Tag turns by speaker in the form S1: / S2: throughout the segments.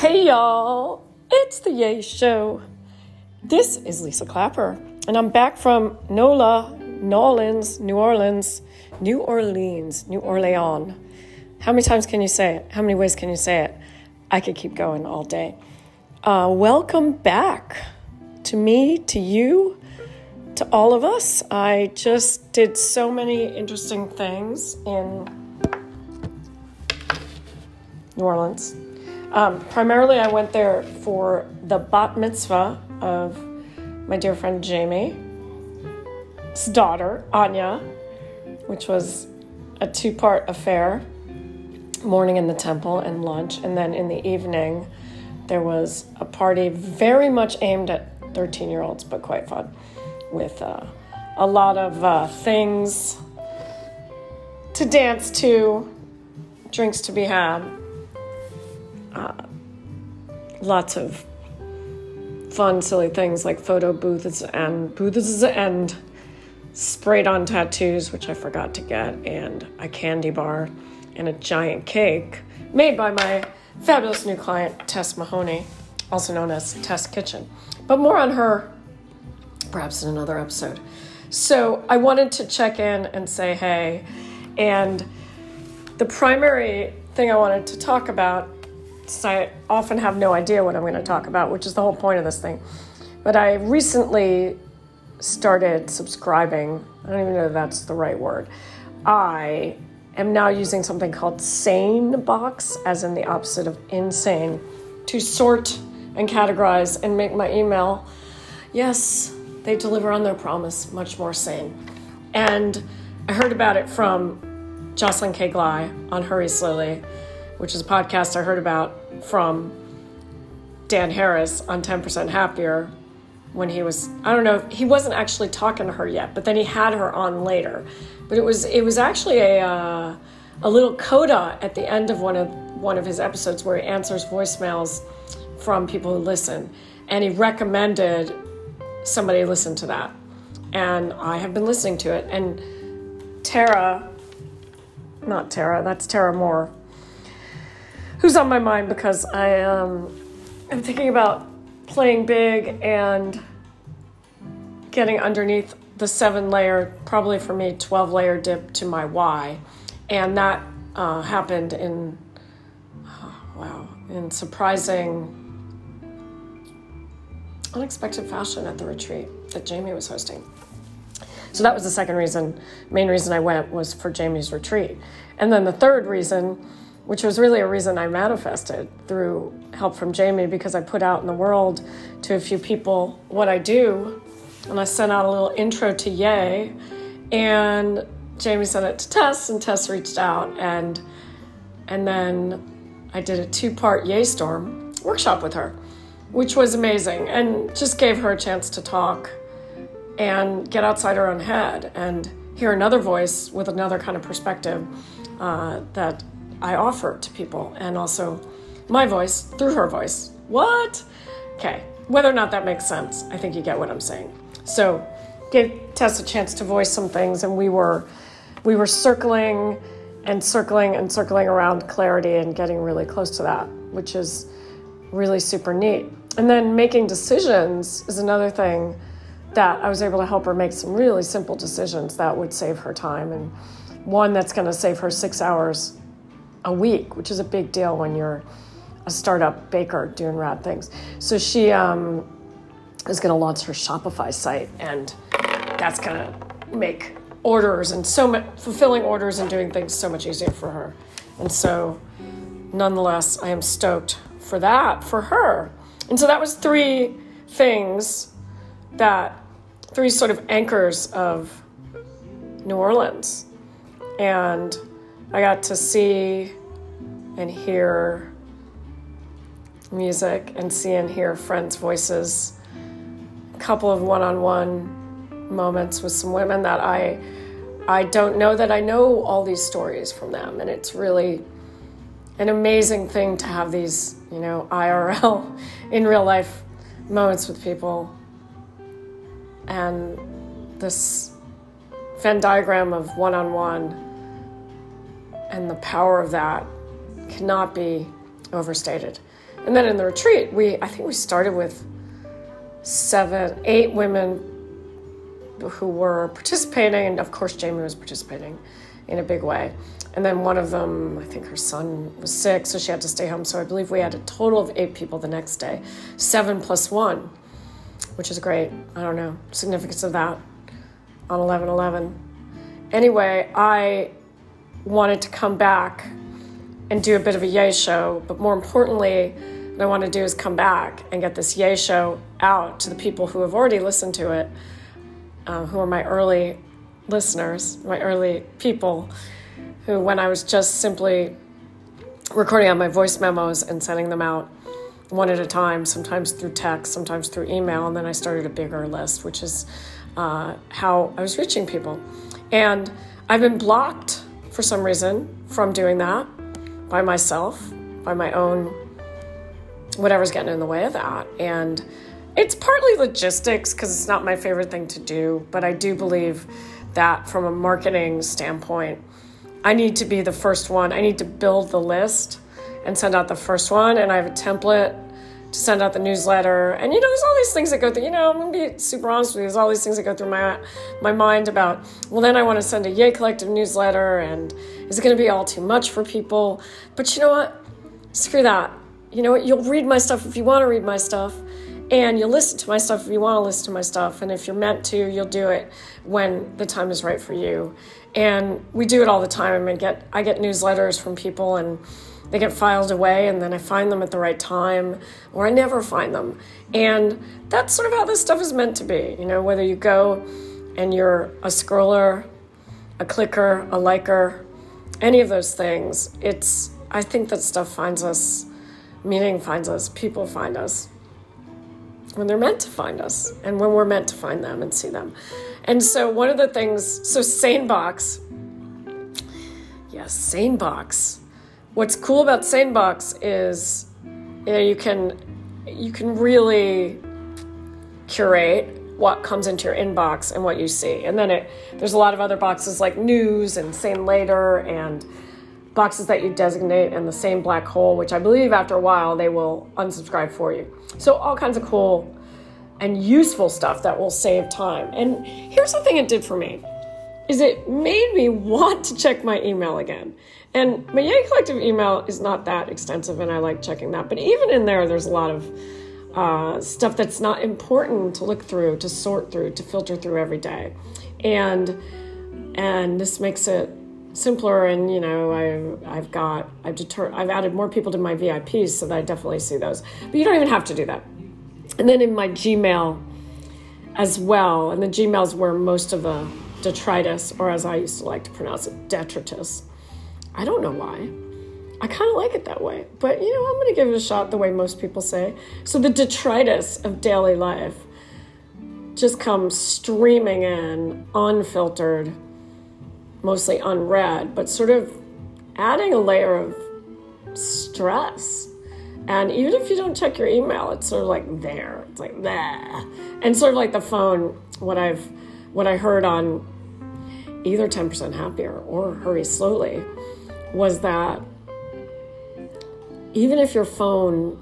S1: Hey y'all, it's the Yay Show. This is Lisa Clapper, and I'm back from NOLA, New Orleans, New Orleans, New Orleans, New Orleans. How many times can you say it? How many ways can you say it? I could keep going all day. Uh, welcome back to me, to you, to all of us. I just did so many interesting things in New Orleans. Um, primarily, I went there for the bat mitzvah of my dear friend Jamie's daughter, Anya, which was a two part affair morning in the temple and lunch. And then in the evening, there was a party very much aimed at 13 year olds, but quite fun, with uh, a lot of uh, things to dance to, drinks to be had uh, lots of fun, silly things like photo booths and booths and sprayed on tattoos, which I forgot to get, and a candy bar and a giant cake made by my fabulous new client, Tess Mahoney, also known as Tess Kitchen. But more on her perhaps in another episode. So I wanted to check in and say hey. And the primary thing I wanted to talk about I often have no idea what I'm going to talk about, which is the whole point of this thing. But I recently started subscribing. I don't even know if that's the right word. I am now using something called SaneBox, as in the opposite of insane, to sort and categorize and make my email. Yes, they deliver on their promise, much more sane. And I heard about it from Jocelyn K. Glei on Hurry Slowly which is a podcast I heard about from Dan Harris on 10% Happier when he was I don't know he wasn't actually talking to her yet, but then he had her on later. But it was it was actually a uh, a little coda at the end of one of one of his episodes where he answers voicemails from people who listen, and he recommended somebody listen to that, and I have been listening to it. And Tara, not Tara, that's Tara Mohr who's on my mind because I um, am thinking about playing big and getting underneath the seven layer, probably for me, 12 layer dip to my Y. And that uh, happened in, oh, wow, in surprising, unexpected fashion at the retreat that Jamie was hosting. So that was the second reason, main reason I went was for Jamie's retreat. And then the third reason which was really a reason I manifested through help from Jamie because I put out in the world to a few people what I do. And I sent out a little intro to Yay, and Jamie sent it to Tess, and Tess reached out, and and then I did a two-part Yay Storm workshop with her, which was amazing, and just gave her a chance to talk and get outside her own head and hear another voice with another kind of perspective uh, that I offer to people and also my voice through her voice. What? Okay. Whether or not that makes sense, I think you get what I'm saying. So, give Tess a chance to voice some things, and we were we were circling and circling and circling around clarity and getting really close to that, which is really super neat. And then making decisions is another thing that I was able to help her make some really simple decisions that would save her time and one that's going to save her six hours a week, which is a big deal when you're a startup baker doing rad things. So she um, is going to launch her Shopify site, and that's going to make orders and so much fulfilling orders and doing things so much easier for her. And so, nonetheless, I am stoked for that for her. And so that was three things that three sort of anchors of New Orleans. And I got to see and hear music and see and hear friends' voices. A couple of one-on-one moments with some women that I I don't know that I know all these stories from them and it's really an amazing thing to have these, you know, IRL in real life moments with people. And this Venn diagram of one on one and the power of that cannot be overstated. And then in the retreat, we I think we started with seven, eight women who were participating, and of course Jamie was participating in a big way. And then one of them, I think her son was sick, so she had to stay home. So I believe we had a total of eight people the next day, seven plus one, which is great. I don't know significance of that on 11 11. Anyway, I wanted to come back and do a bit of a yay show, but more importantly, what I want to do is come back and get this yay show out to the people who have already listened to it, uh, who are my early listeners, my early people, who, when I was just simply recording on my voice memos and sending them out one at a time, sometimes through text, sometimes through email, and then I started a bigger list, which is uh, how I was reaching people. And I've been blocked for some reason from doing that by myself, by my own whatever's getting in the way of that. And it's partly logistics because it's not my favorite thing to do, but I do believe that from a marketing standpoint, I need to be the first one. I need to build the list and send out the first one. And I have a template to send out the newsletter. And you know, there's all these things that go through, you know, I'm gonna be super honest with you, there's all these things that go through my my mind about, well then I want to send a Yay Collective newsletter and is it gonna be all too much for people? But you know what? Screw that. You know what? You'll read my stuff if you want to read my stuff. And you'll listen to my stuff if you want to listen to my stuff. And if you're meant to, you'll do it when the time is right for you. And we do it all the time. I mean, get I get newsletters from people and they get filed away and then I find them at the right time or I never find them. And that's sort of how this stuff is meant to be. You know, whether you go and you're a scroller, a clicker, a liker, any of those things, it's I think that stuff finds us, meaning finds us, people find us when they're meant to find us and when we're meant to find them and see them. And so one of the things, so SaneBox, yes, SaneBox what's cool about SaneBox is you know you can you can really curate what comes into your inbox and what you see. And then it there's a lot of other boxes like news and sane later and boxes that you designate in the same black hole, which I believe after a while they will unsubscribe for you. So all kinds of cool and useful stuff that will save time. And here's the thing it did for me is it made me want to check my email again. And my Yay Collective email is not that extensive, and I like checking that. But even in there, there's a lot of uh, stuff that's not important to look through, to sort through, to filter through every day, and and this makes it simpler. And you know, I've I've got I've deter I've added more people to my VIPs, so that I definitely see those. But you don't even have to do that. And then in my Gmail as well, and the Gmail is where most of the detritus, or as I used to like to pronounce it, detritus. I don't know why. I kind of like it that way. But you know, I'm going to give it a shot the way most people say. So the detritus of daily life just comes streaming in, unfiltered, mostly unread, but sort of adding a layer of stress. And even if you don't check your email, it's sort of like there. It's like there. And sort of like the phone, what I've what I heard on either 10% happier or hurry slowly was that even if your phone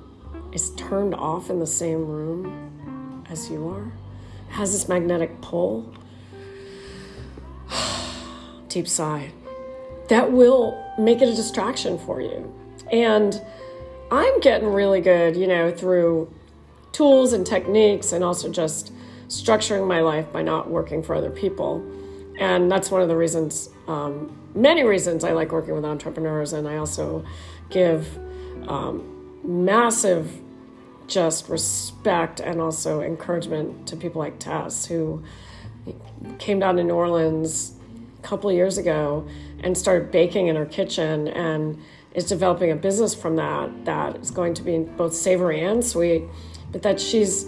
S1: is turned off in the same room as you are, has this magnetic pull, deep sigh, that will make it a distraction for you. And I'm getting really good, you know, through tools and techniques and also just structuring my life by not working for other people. And that's one of the reasons, um, many reasons I like working with entrepreneurs. And I also give um, massive just respect and also encouragement to people like Tess, who came down to New Orleans a couple years ago and started baking in her kitchen and is developing a business from that that is going to be both savory and sweet, but that she's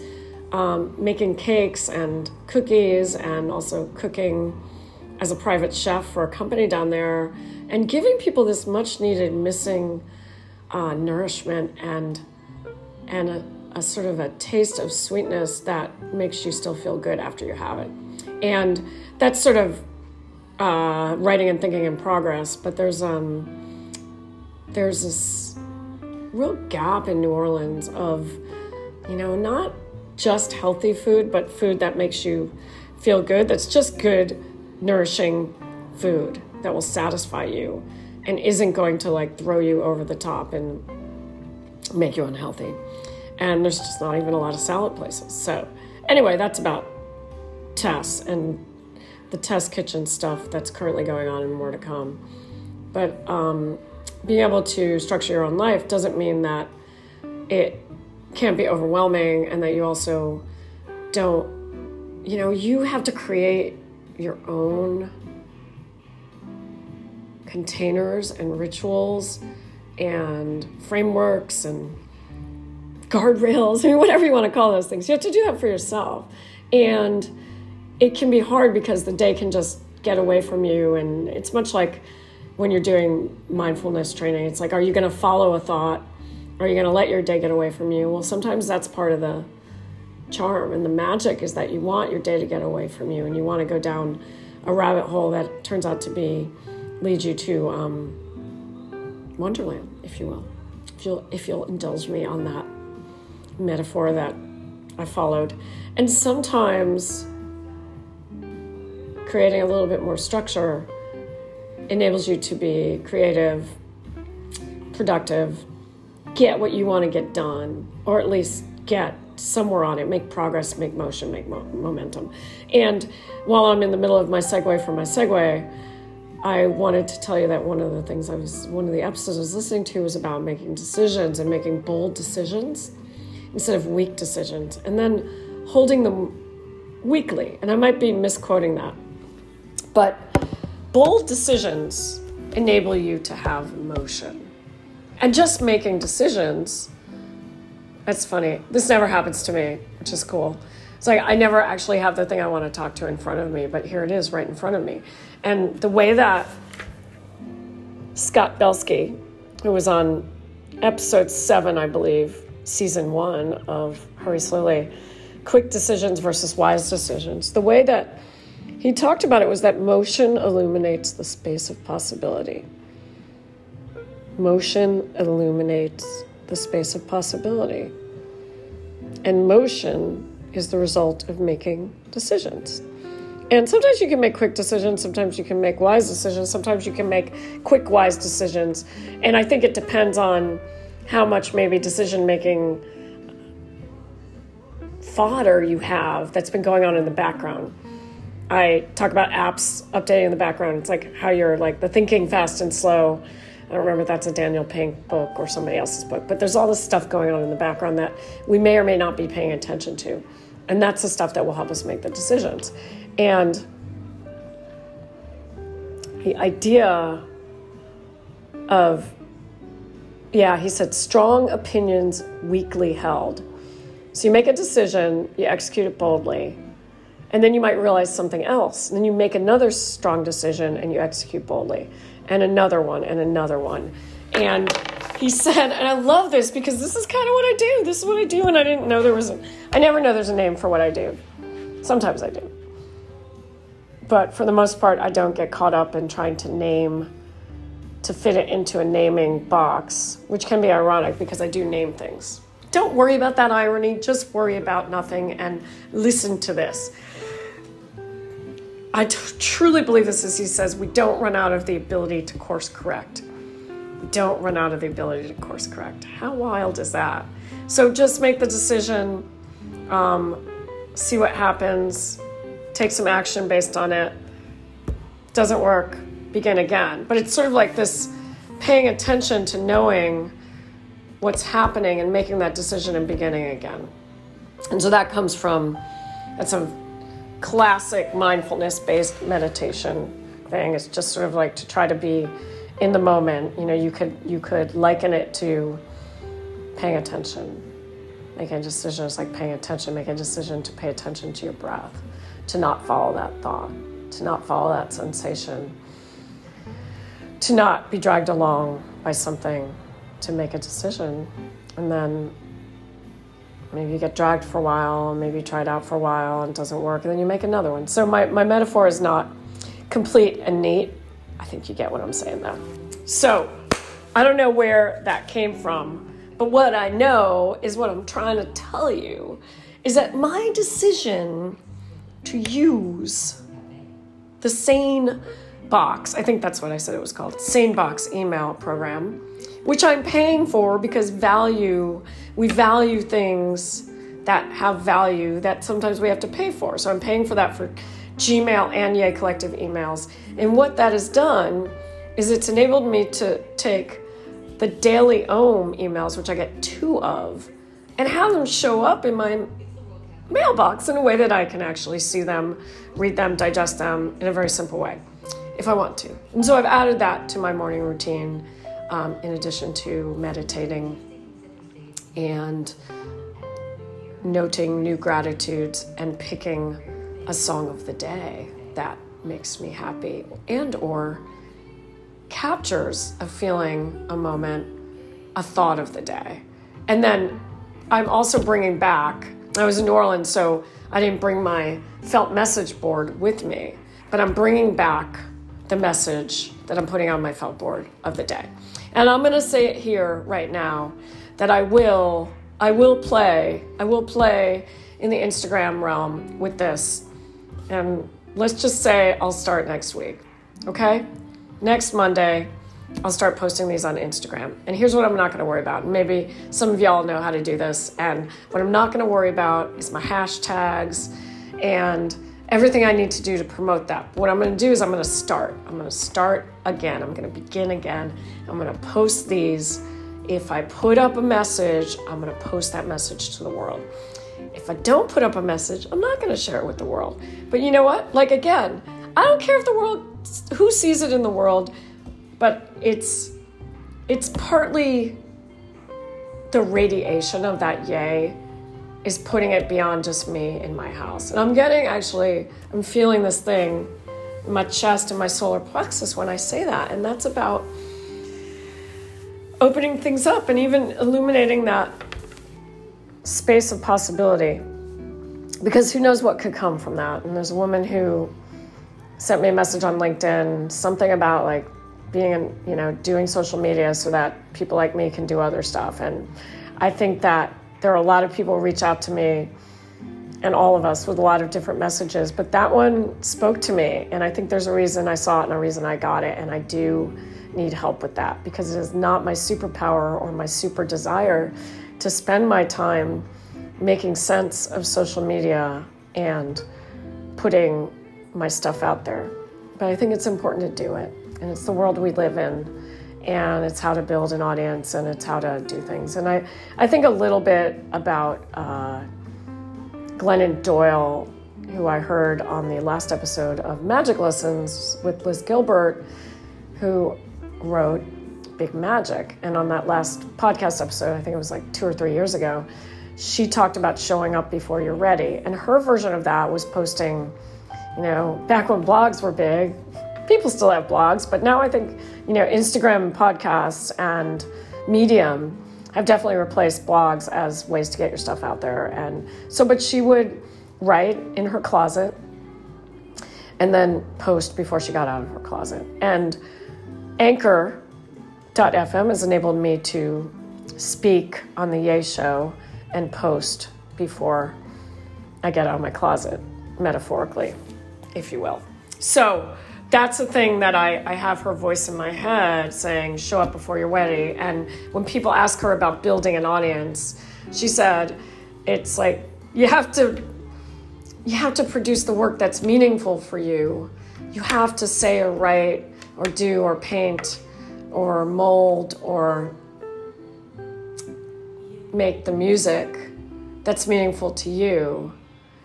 S1: um, making cakes and cookies and also cooking as a private chef for a company down there and giving people this much needed missing uh, nourishment and and a, a, sort of a taste of sweetness that makes you still feel good after you have it. And that's sort of uh, writing and thinking in progress but there's um there's this real gap in New Orleans of, you know, not just healthy food, but food that makes you feel good, that's just good, nourishing food that will satisfy you and isn't going to like throw you over the top and make you unhealthy. And there's just not even a lot of salad places. So, anyway, that's about Tess and the Tess kitchen stuff that's currently going on and more to come. But um, being able to structure your own life doesn't mean that it can't be overwhelming and that you also don't, you know, you have to create your own containers and rituals and frameworks and guardrails, I mean, whatever you want to call those things. You have to do that for yourself. And it can be hard because the day can just get away from you. And it's much like when you're doing mindfulness training. It's like, are you going to follow a thought? Are you going to let your day get away from you? Well, sometimes that's part of the charm and the magic is that you want your day to get away from you and you want to go down a rabbit hole that turns out to be lead you to um, Wonderland, if you will. If you'll if you'll indulge me on that metaphor that I followed, and sometimes creating a little bit more structure enables you to be creative, productive, get what you want to get done, or at least get somewhere on it, make progress, make motion, make mo- momentum. And while I'm in the middle of my segue for my segue, I wanted to tell you that one of the things I was, one of the episodes I was listening to was about making decisions and making bold decisions instead of weak decisions, and then holding them weakly. And I might be misquoting that, but bold decisions enable you to have motion. And just making decisions, that's funny. This never happens to me, which is cool. It's like I never actually have the thing I want to talk to in front of me, but here it is right in front of me. And the way that Scott Belsky, who was on episode seven, I believe, season one of Hurry Slowly, quick decisions versus wise decisions, the way that he talked about it was that motion illuminates the space of possibility. Motion illuminates the space of possibility. And motion is the result of making decisions. And sometimes you can make quick decisions, sometimes you can make wise decisions, sometimes you can make quick, wise decisions. And I think it depends on how much maybe decision making fodder you have that's been going on in the background. I talk about apps updating in the background. It's like how you're like the thinking fast and slow. I don't remember if that's a Daniel Pink book or somebody else's book, but there's all this stuff going on in the background that we may or may not be paying attention to. And that's the stuff that will help us make the decisions. And the idea of, yeah, he said, strong opinions weakly held. So you make a decision, you execute it boldly, and then you might realize something else. And then you make another strong decision and you execute boldly, and another one, and another one. And he said, and I love this because this is kind of what I do. This is what I do, and I didn't know there was a, I never know there's a name for what I do. Sometimes I do. But for the most part, I don't get caught up in trying to name, to fit it into a naming box, which can be ironic because I do name things. Don't worry about that irony, just worry about nothing and listen to this. I t- truly believe this as he says, we don't run out of the ability to course correct. We don't run out of the ability to course correct. How wild is that? So just make the decision, um, see what happens, take some action based on it. Doesn't work, begin again. But it's sort of like this paying attention to knowing what's happening and making that decision and beginning again. And so that comes from that's a classic mindfulness based meditation thing. It's just sort of like to try to be in the moment. You know, you could you could liken it to paying attention. Making a decision is like paying attention, making a decision to pay attention to your breath to not follow that thought, to not follow that sensation, to not be dragged along by something, to make a decision. And then maybe you get dragged for a while, maybe you try it out for a while and it doesn't work, and then you make another one. So my, my metaphor is not complete and neat. I think you get what I'm saying though. So I don't know where that came from, But what I know is what I'm trying to tell you is that my decision to use the Sane Box, I think that's what I said it was called, Sane Box email program, which I'm paying for because value, we value things that have value that sometimes we have to pay for. So I'm paying for that for Gmail and Yay Collective emails. And what that has done is it's enabled me to take the daily OM emails, which I get two of, and have them show up in my mailbox in a way that I can actually see them, read them, digest them in a very simple way if I want to. And so I've added that to my morning routine um, in addition to meditating and noting new gratitudes and picking a song of the day that makes me happy and or captures a feeling a moment a thought of the day. And then i'm also bringing back i was in new orleans so i didn't bring my felt message board with me but i'm bringing back the message that i'm putting on my felt board of the day. And i'm going to say it here right now that i will i will play i will play in the instagram realm with this and let's just say I'll start next week. Okay? Next Monday, I'll start posting these on Instagram. And here's what I'm not going to worry about. Maybe some of y'all know how to do this. And what I'm not going to worry about is my hashtags and everything I need to do to promote that. What I'm going to do is I'm going to start. I'm going to start again. I'm going to begin again. I'm going to post these. If I put up a message, I'm going to post that message to the world. If I don't put up a message, I'm not going to share it with the world. But you know what? Like, again, I don't care if the world, who sees it in the world, but it's, it's partly the radiation of that yay is putting it beyond just me in my house. And I'm getting actually, I'm feeling this thing in my chest and my solar plexus when I say that. And that's about opening things up and even illuminating that space of possibility because who knows what could come from that. And there's a woman who sent me a message on LinkedIn, something about like being, in, you know, doing social media so that people like me can do other stuff. And I think that there are a lot of people reach out to me and all of us with a lot of different messages, but that one spoke to me. And I think there's a reason I saw it and a reason I got it. And I do need help with that because it is not my superpower or my super desire to spend my time making sense of social media and putting my stuff out there. But I think it's important to do it. And it's the world we live in. And it's how to build an audience and it's how to do things. And I, I think a little bit about uh, Glennon Doyle, who I heard on the last episode of Magic Lessons with Liz Gilbert, who wrote Big Magic. And on that last podcast episode, I think it was like two or three years ago, she talked about showing up before you're ready. And her version of that was posting, you know, back when blogs were big, people still have blogs, but now I think, you know, Instagram podcasts and Medium have definitely replaced blogs as ways to get your stuff out there. And so, but she would write in her closet and then post before she got out of her closet. And Anchor FM has enabled me to speak on the Yay Show and post before I get out of my closet, metaphorically, if you will. So that's the thing that I, I have her voice in my head saying, show up before you're ready. And when people ask her about building an audience, she said, it's like you have to you have to produce the work that's meaningful for you. You have to say or write or do or paint or mold or make the music that's meaningful to you.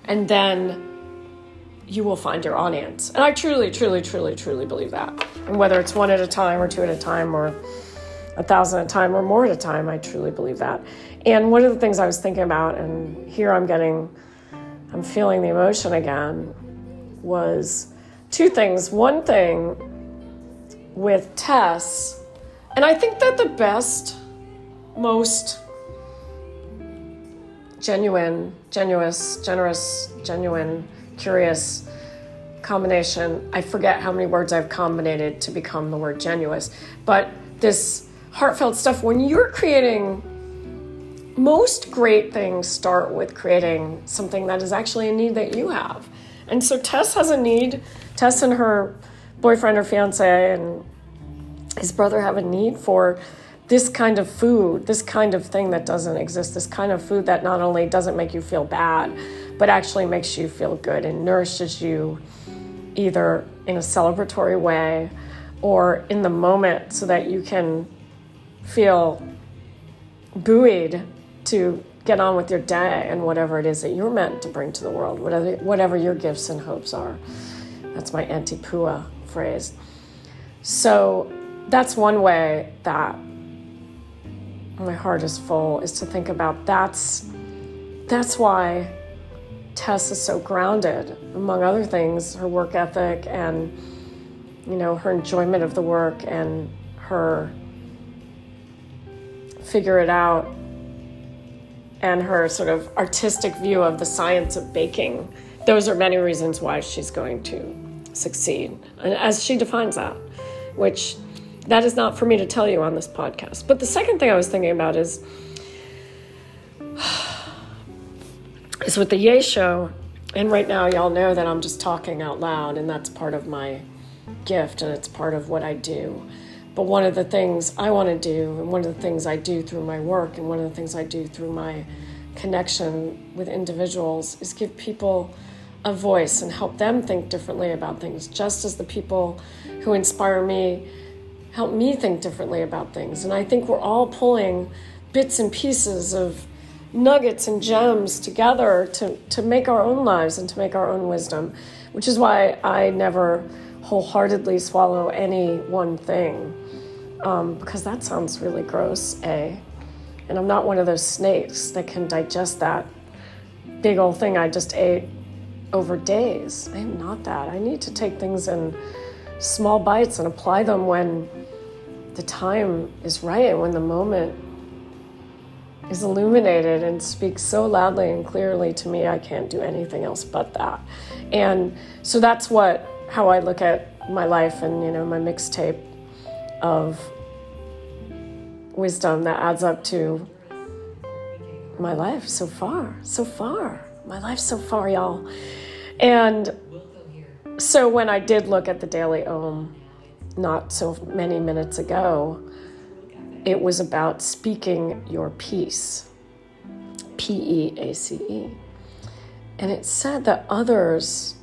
S1: And then you will find your audience. And I truly, truly, truly, truly believe that. And whether it's one at a time or two at a time or a thousand at a time or more at a time, I truly believe that. And one of the things I was thinking about, and here I'm getting, I'm feeling the emotion again, was two things. One thing with Tess. And I think that the best, most genuine, generous, generous, genuine, curious combination. I forget how many words I've combined to become the word genuous. But this heartfelt stuff, when you're creating most great things start with creating something that is actually a need that you have. And so Tess has a need. Tess and her boyfriend or fiance and his brother have a need for this kind of food, this kind of thing that doesn't exist, this kind of food that not only doesn't make you feel bad, but actually makes you feel good and nourishes you either in a celebratory way or in the moment so that you can feel buoyed to get on with your day and whatever it is that you're meant to bring to the world, whatever, whatever your gifts and hopes are. That's my Auntie Pua phrase. So that's one way that my heart is full is to think about that's that's why Tess is so grounded, among other things, her work ethic and you know her enjoyment of the work and her figure it out and her sort of artistic view of the science of baking. Those are many reasons why she's going to succeed, and as she defines that, which that is not for me to tell you on this podcast. But the second thing I was thinking about is is with the Yay show, and right now y'all know that I'm just talking out loud, and that's part of my gift and it's part of what I do. But one of the things I want to do, and one of the things I do through my work, and one of the things I do through my connection with individuals, is give people a voice and help them think differently about things, just as the people who inspire me help me think differently about things. And I think we're all pulling bits and pieces of nuggets and gems together to, to make our own lives and to make our own wisdom, which is why I never wholeheartedly swallow any one thing um, because that sounds really gross, A. And I'm not one of those snakes that can digest that big old thing I just ate over days. I'm not that. I need to take things in small bites and apply them when the time is right and when the moment is illuminated and speaks so loudly and clearly to me I can't do anything else but that. And so that's what how I look at my life and you know my mixtape of wisdom that adds up to my life so far, so far. My life so far, y'all. And so when I did look at the Daily Om not so many minutes ago, it was about speaking your peace. P E A C E. And it said that others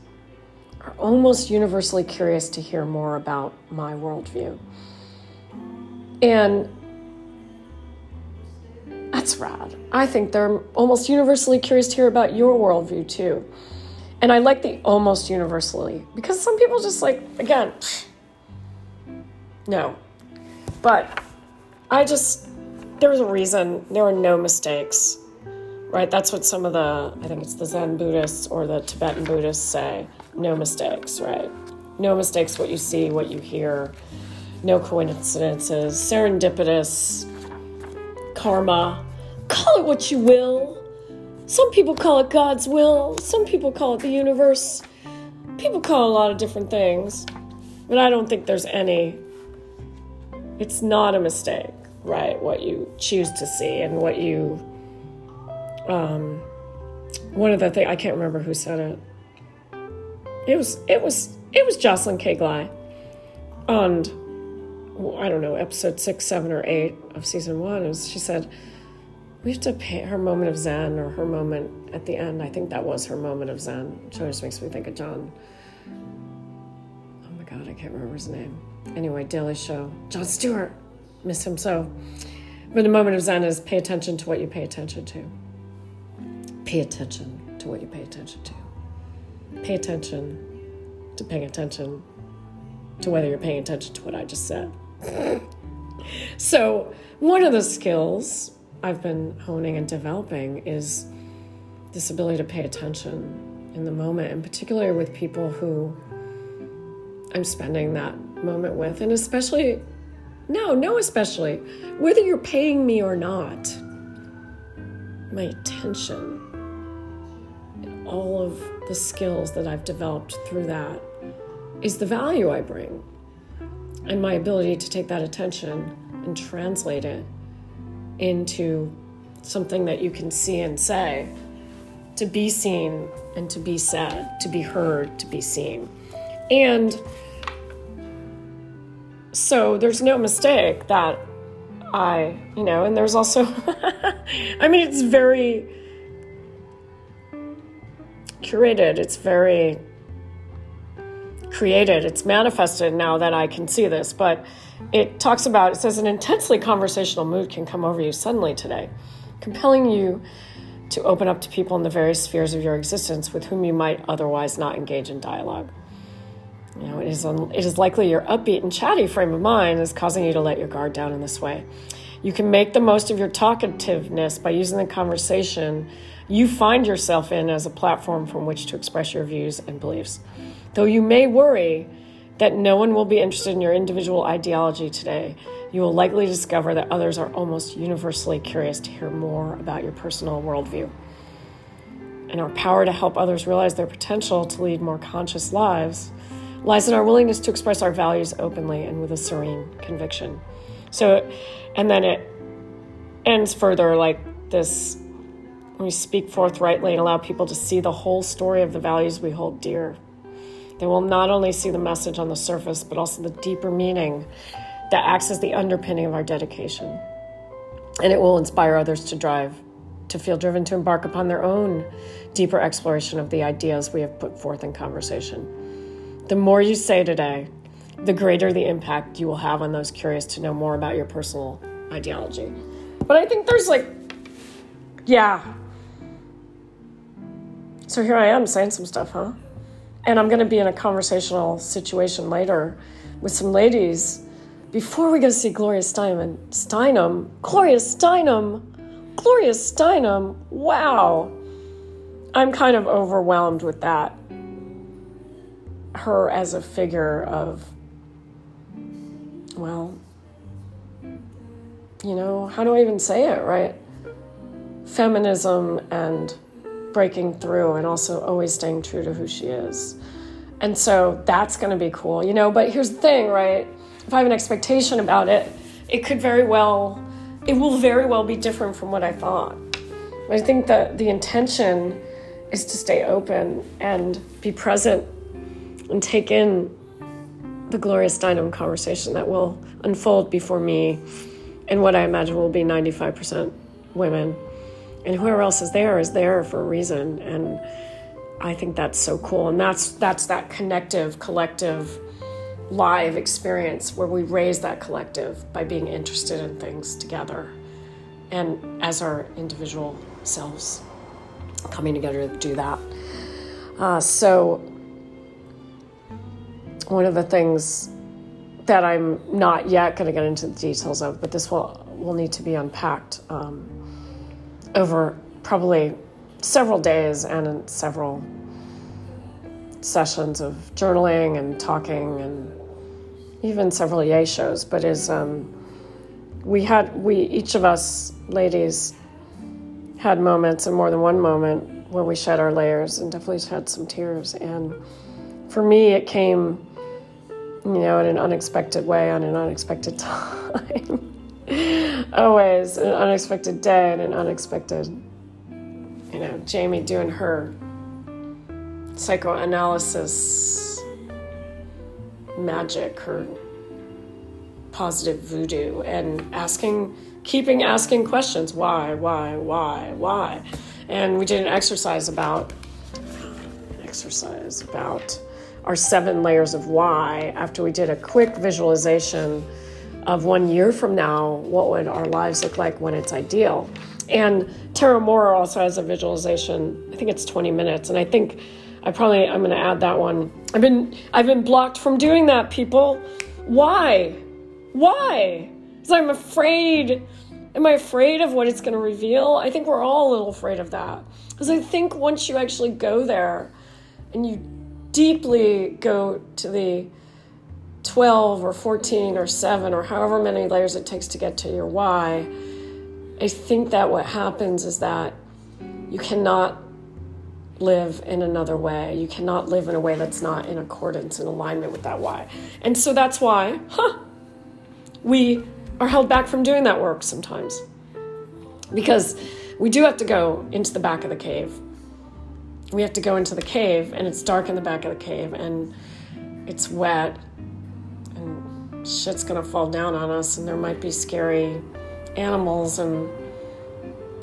S1: are almost universally curious to hear more about my worldview. And that's rad. I think they're almost universally curious to hear about your worldview too. And I like the almost universally because some people just like, again, no. But I just, there's a reason there are no mistakes, right? That's what some of the, I think it's the Zen Buddhists or the Tibetan Buddhists say no mistakes, right? No mistakes, what you see, what you hear, no coincidences, serendipitous, karma. Call it what you will. Some people call it God's will, some people call it the universe. People call a lot of different things, but I don't think there's any. It's not a mistake, right? What you choose to see and what you. Um, one of the things I can't remember who said it. It was it was it was Jocelyn K. Glei, and I don't know, episode six, seven, or eight of season one, she said, we have to pay her moment of Zen or her moment at the end. I think that was her moment of Zen, which always makes me think of John. Oh my God, I can't remember his name. Anyway, Daily Show. Jon Stewart. Miss him so. But the moment of Zen is pay attention to what you pay attention to. Pay attention to what you pay attention to. Pay attention to paying attention to whether you're paying attention to what I just said. So, one of the skills I've been honing and developing is this ability to pay attention in the moment, and particularly with people who I'm spending that moment with, and especially, no, no, especially, whether you're paying me or not, my attention, and all of the skills that I've developed through that is the value I bring and my ability to take that attention and translate it into something that you can see and say, to be seen and to be said, to be heard, to be seen. And so there's no mistake that I, you know, and there's also, I mean, it's very curated, it's very created, it's manifested now that I can see this, but it talks about, it says, an intensely conversational mood can come over you suddenly today, compelling you to open up to people in the various spheres of your existence with whom you might otherwise not engage in dialogue. You know, it is, un- it is likely your upbeat and chatty frame of mind is causing you to let your guard down in this way. You can make the most of your talkativeness by using the conversation you find yourself in as a platform from which to express your views and beliefs. Though you may worry that no one will be interested in your individual ideology today, you will likely discover that others are almost universally curious to hear more about your personal worldview. And our power to help others realize their potential to lead more conscious lives lies in our willingness to express our values openly and with a serene conviction. So, and then it ends further like this we speak forthrightly and allow people to see the whole story of the values we hold dear. They will not only see the message on the surface, but also the deeper meaning that acts as the underpinning of our dedication. And it will inspire others to drive, to feel driven to embark upon their own deeper exploration of the ideas we have put forth in conversation. The more you say today, the greater the impact you will have on those curious to know more about your personal ideology. But I think there's like, yeah. So here I am saying some stuff, huh? And I'm going to be in a conversational situation later with some ladies before we go see Gloria Steinem. Steinem? Gloria Steinem? Gloria Steinem? Wow. I'm kind of overwhelmed with that. Her as a figure of well, you know, how do I even say it, right? Feminism and breaking through and also always staying true to who she is. And so that's going to be cool, you know, but here's the thing, right? If I have an expectation about it, it could very well it will very well be different from what I thought. I think that the intention is to stay open and be present and take in the Gloria Steinem conversation that will unfold before me and what I imagine will be 95% women. And whoever else is there is there for a reason. And I think that's so cool. And that's that's that connective, collective, live experience where we raise that collective by being interested in things together and as our individual selves coming together to do that. Uh, so one of the things that I'm not yet going to get into the details of, but this will will need to be unpacked um, over probably several days and several sessions of journaling and talking and even several yay shows. But is um, we had we each of us ladies had moments and more than one moment where we shed our layers and definitely had some tears and for me it came you know, in an unexpected way on an unexpected time. Always an unexpected day and an unexpected, you know, Jamie doing her psychoanalysis magic, her positive voodoo, and asking, keeping asking questions why, why, why, why. And we did an exercise about, exercise about, our seven layers of why after we did a quick visualization of one year from now, what would our lives look like when it's ideal? And Tara Mohr also has a visualization. I think it's 20 minutes, and I think I probably I'm going to add that one. I've been I've been blocked from doing that. People, why? Why? Because I'm afraid. Am I afraid of what it's going to reveal? I think we're all a little afraid of that. Because I think once you actually go there and you deeply go to the 12 or 14 or 7 or however many layers it takes to get to your why, I think that what happens is that you cannot live in another way. You cannot live in a way that's not in accordance and alignment with that why. And so that's why, huh, we are held back from doing that work sometimes. because we do have to go into the back of the cave. We have to go into the cave, and it's dark in the back of the cave, and it's wet, shit's gonna fall down on us, and there might be scary animals and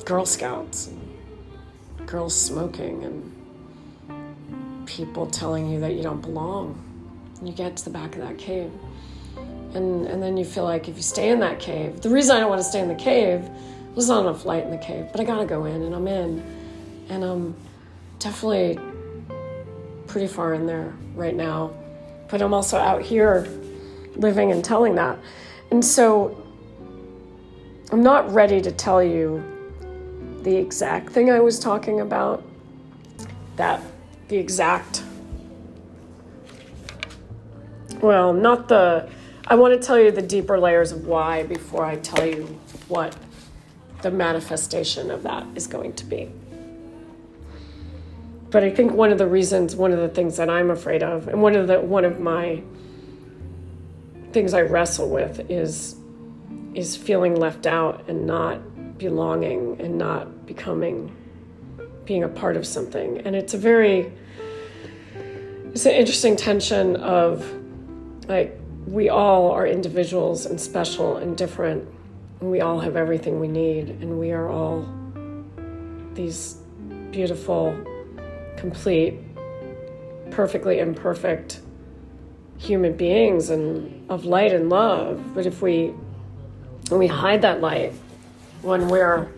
S1: Girl Scouts, and girls smoking, and people telling you that you don't belong. You get to the back of that cave. And, and then you feel like if you stay in that cave, the reason I don't want to stay in the cave was not enough light in the cave, but I gotta go in, and I'm in, and I'm definitely pretty far in there right now. But I'm also out here living and telling that. And so I'm not ready to tell you the exact thing I was talking about, that the exact, well, not the, I want to tell you the deeper layers of why before I tell you what the manifestation of that is going to be. But I think one of the reasons, one of the things that I'm afraid of, and one of the one of my things I wrestle with is is feeling left out and not belonging and not becoming being a part of something. And it's a very it's an interesting tension of like we all are individuals and special and different and we all have everything we need and we are all these beautiful complete perfectly imperfect human beings and of light and love but if we we hide that light when we're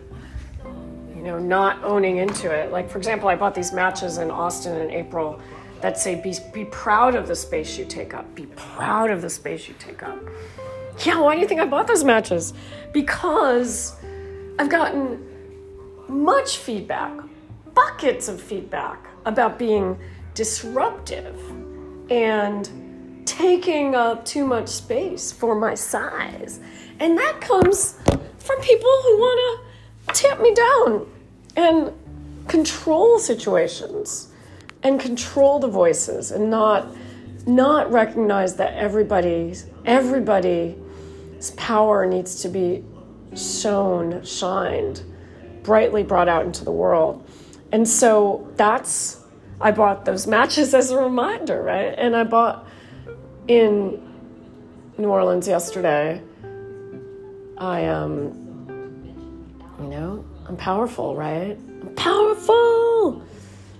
S1: you know not owning into it like for example i bought these matches in austin in april that say be, be proud of the space you take up. Be proud of the space you take up. Yeah why do you think i bought those matches? Because i've gotten much feedback buckets of feedback about being disruptive and taking up too much space for my size and that comes from people who want to tamp me down and control situations and control the voices and not not recognize that everybody's everybody's power needs to be shown, shined, brightly brought out into the world. And so that's I bought those matches as a reminder, right? And I bought in New Orleans yesterday I am, um, you know, I'm powerful, right? I'm powerful!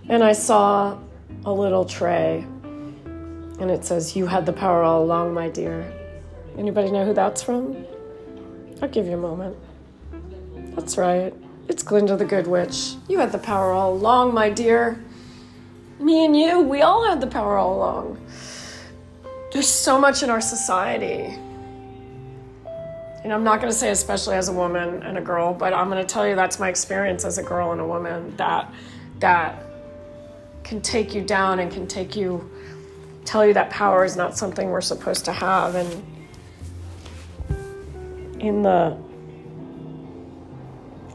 S1: And I saw a little tray and it says, You had the power all along, my dear. Anybody know who that's from? I'll give you a moment. That's right. It's Glinda the Good Witch. You had the power all along, my dear. Me and you, we all had the power all along. There's so much in our society. And I'm not going to say especially as a woman and a girl, but I'm going to tell you that's my experience as a girl and a woman that that can take you down and can take you tell you that power is not something we're supposed to have. And in the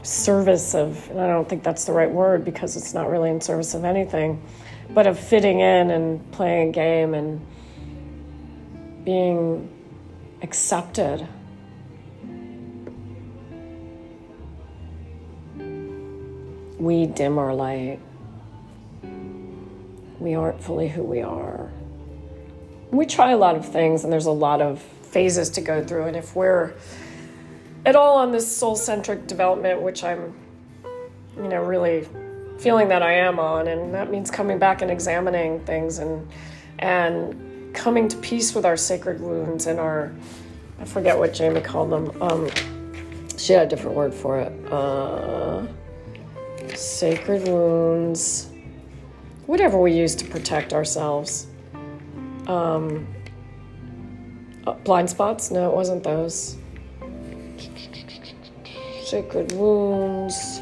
S1: service of and I don't think that's the right word because it's not really in service of anything, but of fitting in and playing a game and being accepted we dim our light. We aren't fully who we are. We try a lot of things, and there's a lot of phases to go through. And if we're at all on this soul centric development, which I'm, you know, really feeling that I am on, and that means coming back and examining things and and coming to peace with our sacred wounds and our I forget what Jamie called them. Um, she had a different word for it. Uh, sacred wounds, whatever we use to protect ourselves. Um, uh, blind spots? No, it wasn't those. Sacred wounds,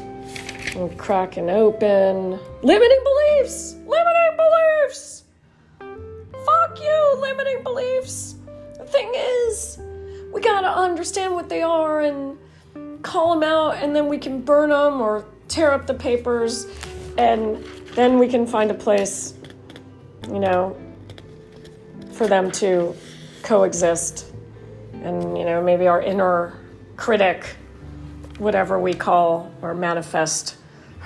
S1: I'm cracking open. Limiting beliefs! Limiting beliefs! You, limiting beliefs! The thing is, we gotta understand what they are and call them out, and then we can burn them or tear up the papers, and then we can find a place, you know, for them to coexist. And, you know, maybe our inner critic whatever we call or manifest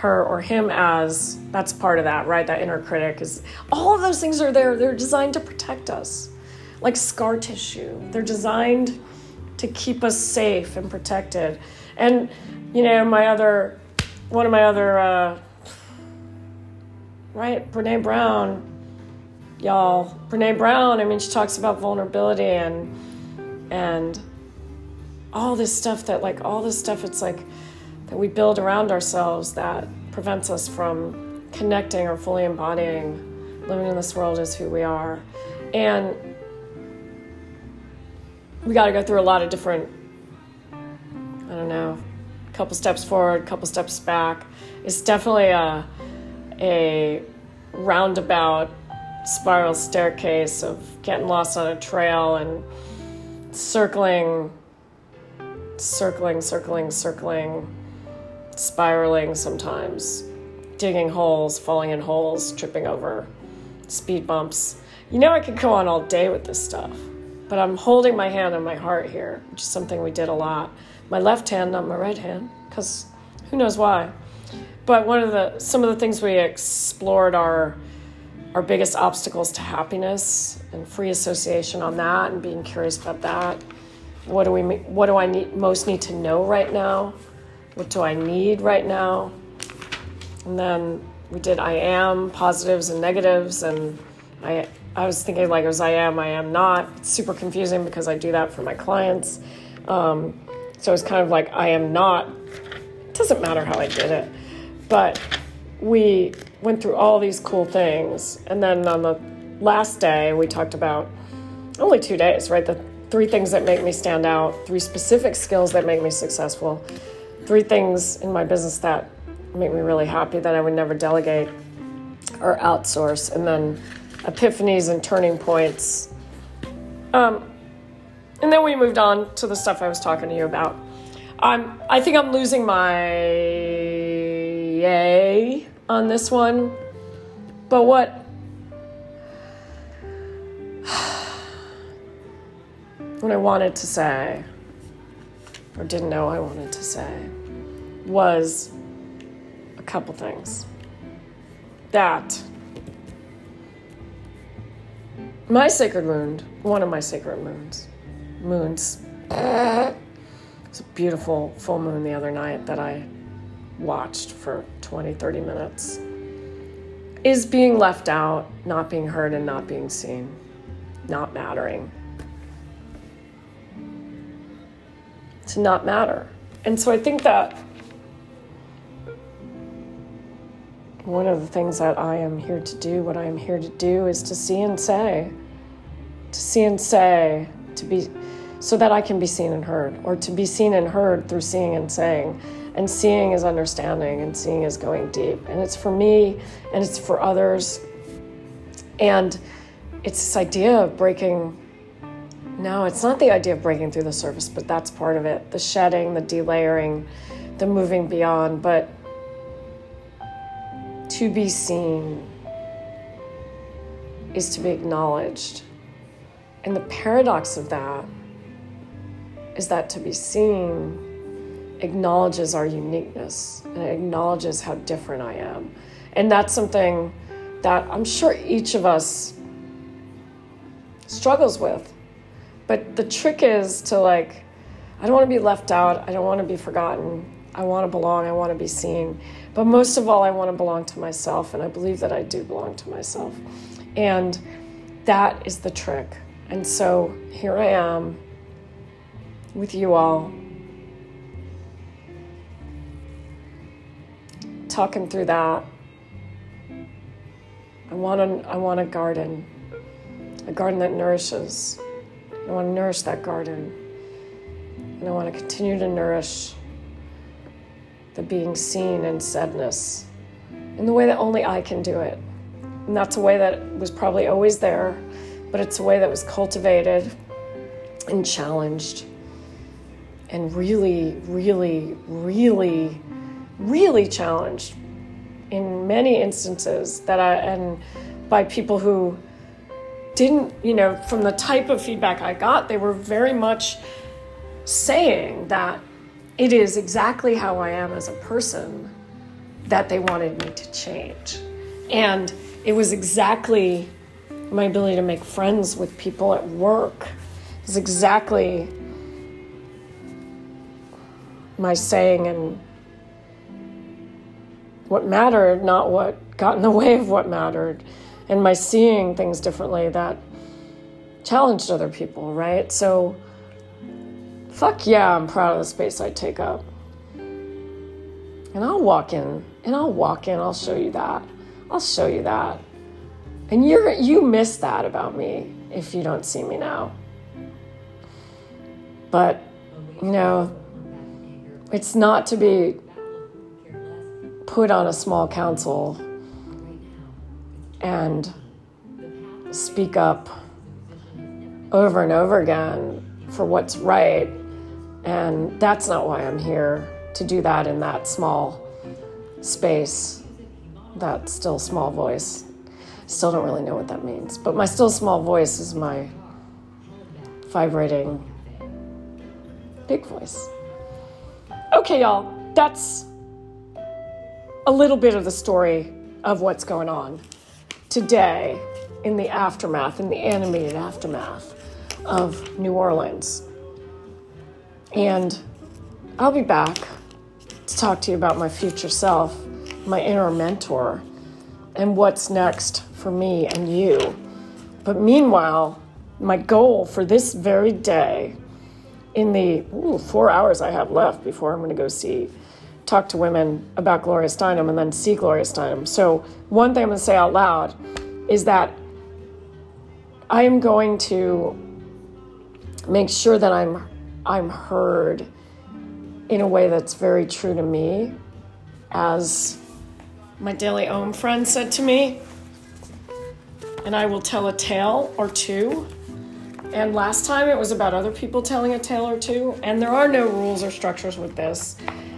S1: her or him as that's part of that right? That inner critic is all of those things are there. They're designed to protect us. Like scar tissue. They're designed to keep us safe and protected. And you know my other one of my other uh, right? Brene brown. Y'all brene brown i mean she talks about vulnerability and and all this stuff that like all this stuff it's like that we build around ourselves that prevents us from connecting or fully embodying living in this world as who we are. And we got to go through a lot of different, I don't know, couple steps forward, couple steps back. It's definitely a, a roundabout spiral staircase of getting lost on a trail and circling, circling, circling, circling spiraling sometimes, digging holes, falling in holes, tripping over speed bumps. You know, I could go on all day with this stuff, but I'm holding my hand on my heart here, which is something we did a lot. My left hand, not my right hand, because who knows why. But one of the some of the things we explored are our biggest obstacles to happiness and free association on that, and being curious about that. What do we what do I need most need to know right now? What do I need right now? And then we did I am positives and negatives and I I was thinking like it was I am, I am not. It's super confusing because I do that for my clients. Um, so it's kind of like I am not. It doesn't matter how I did it. But we went through all these cool things. And then on the last day, we talked about only two days, right? The three things that make me stand out, three specific skills that make me successful three things in my business that make me really happy that I would never delegate or outsource, and then epiphanies and turning points. Um, and then we moved on to the stuff I was talking to you about. I'm, I think I'm losing my yay on this one, but what what I wanted to say or didn't know I wanted to say was a couple things. That my sacred wound, one of my sacred moons, moons, it's a beautiful full moon the other night that I watched for 20, 30 minutes, is being left out, not being heard, and not being seen, not mattering. to not matter. And so I think that one of the things that I am here to do, what I am here to do, is to see and say, to see and say, to be, so that I can be seen and heard, or to be seen and heard through seeing and saying. And seeing is understanding, and seeing is going deep. And it's for me, and it's for others. And it's this idea of breaking no, it's not the idea of breaking through the surface, but that's part of it the shedding, the delayering, the moving beyond. But to be seen is to be acknowledged. And the paradox of that is that to be seen acknowledges our uniqueness and acknowledges how different I am. And that's something that I'm sure each of us struggles with but the trick is to like, I don't want to be left out. I don't want to be forgotten. I want to belong. I want to be seen. But most of all, I want to belong to myself. And I believe that I do belong to myself. And that is the trick. And so here I am with you all, talking through that. I want a, I want a garden, a garden that nourishes, I want to nourish that garden. And I want to continue to nourish the being seen and saidness in the way that only I can do it. And that's a way that was probably always there, but it's a way that was cultivated and challenged and really, really, really, really challenged in many instances that I, and by people who didn't, you know, from the type of feedback I got, they were very much saying that it is exactly how I am as a person that they wanted me to change. And it was exactly my ability to make friends with people at work is exactly my saying and what mattered, not what got in the way of what mattered, and my seeing things differently that challenged other people, right? So, fuck yeah, I'm proud of the space I take up. And I'll walk in, and I'll walk in, I'll show you that. I'll show you that. And you're you miss that about me if you don't see me now. But you know, it's not to be put on a small council and speak up over and over again for what's right. And that's not why I'm here to do that in that small space, that still small voice. Still don't really know what that means. But my still small voice is my vibrating big voice. Okay, y'all, that's a little bit of the story of what's going on today in the aftermath, in the animated aftermath of New Orleans. And I'll be back to talk to you about my future self, my inner mentor, and what's next for me and you. But meanwhile, my goal for this very day, in the ooh, four hours I have left before I'm going to go see, talk to women about Gloria Steinem and then see Gloria Steinem. So, one thing I'm going to say out loud is that I am going to make sure that I'm I'm heard in a way that's very true to me as my daily Om friend said to me. And I will tell a tale or two. And last time it was about other people telling a tale or two. And there are no rules or structures with this.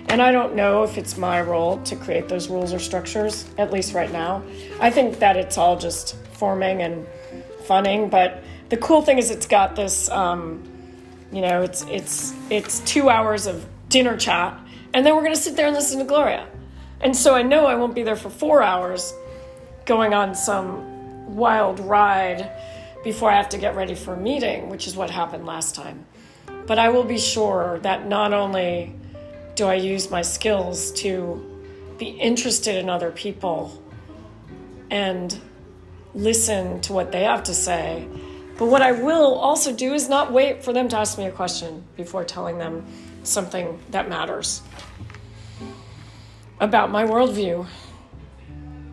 S1: And I don't know if it's my role to create those rules or structures at least right now. I think that it's all just forming and funning but the cool thing is it's got this um, you know it's it's it's two hours of dinner chat and then we're to sit there and listen to gloria. And so i know i won't be there for four hours going on some wild ride before i have to get ready for a meeting which is what happened last time. But i will be sure that not only do i use my skills to be interested in other people and listen to what they have to say but what I will also do is not wait for them to ask me a question before telling them something that matters about my worldview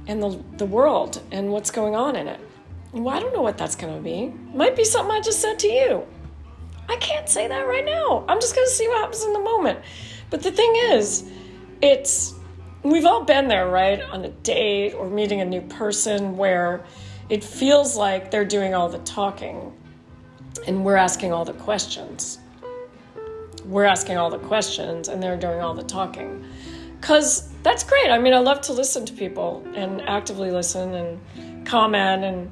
S1: and the, the world and what's going on in it. Well, I don't know what that's going to be. Might be something I just said to you. I can't say that right now. I'm just going to see what happens in the moment. But the thing is, it's we've all been there, right? On a date or meeting a new person where it feels like they're doing all the talking and we're asking all the questions. We're asking all the questions and they're doing all the talking. Because that's great. I mean, I love to listen to people and actively listen and comment and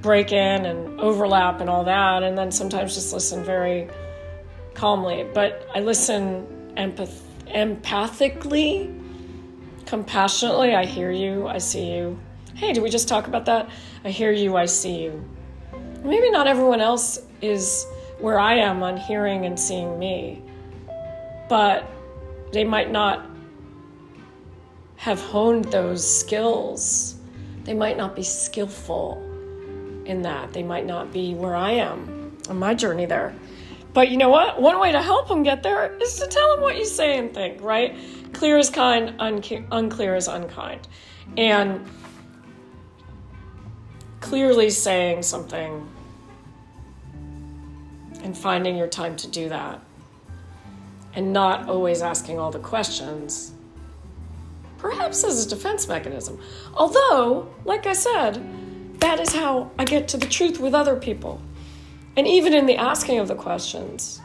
S1: break in and overlap and all that. And then sometimes just listen very calmly. But I listen empath- empathically, compassionately. I hear you, I see you. Hey, did we just talk about that? I hear you, I see you. Maybe not everyone else is where I am on hearing and seeing me, but they might not have honed those skills. They might not be skillful in that. They might not be where I am on my journey there. But you know what? One way to help them get there is to tell them what you say and think, right? Clear is kind, unclear is unkind. And clearly saying something and finding your time to do that and not always asking all the questions perhaps as a defense mechanism. Although like i said that is how i get to the truth with other people. And even in the asking of the questions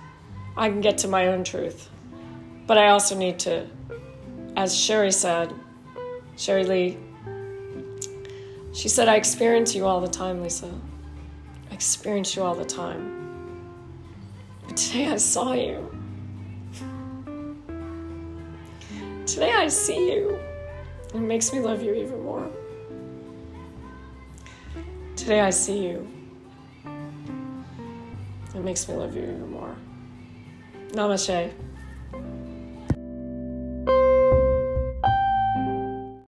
S1: i can get to my own truth. But i also need to as sherry said sherry lee she said, I experience you all the time, Lisa. I experience you all the time. But today I saw you. Today I see you. It makes me love you even more. Today I see you. It makes me love you even more. Namaste.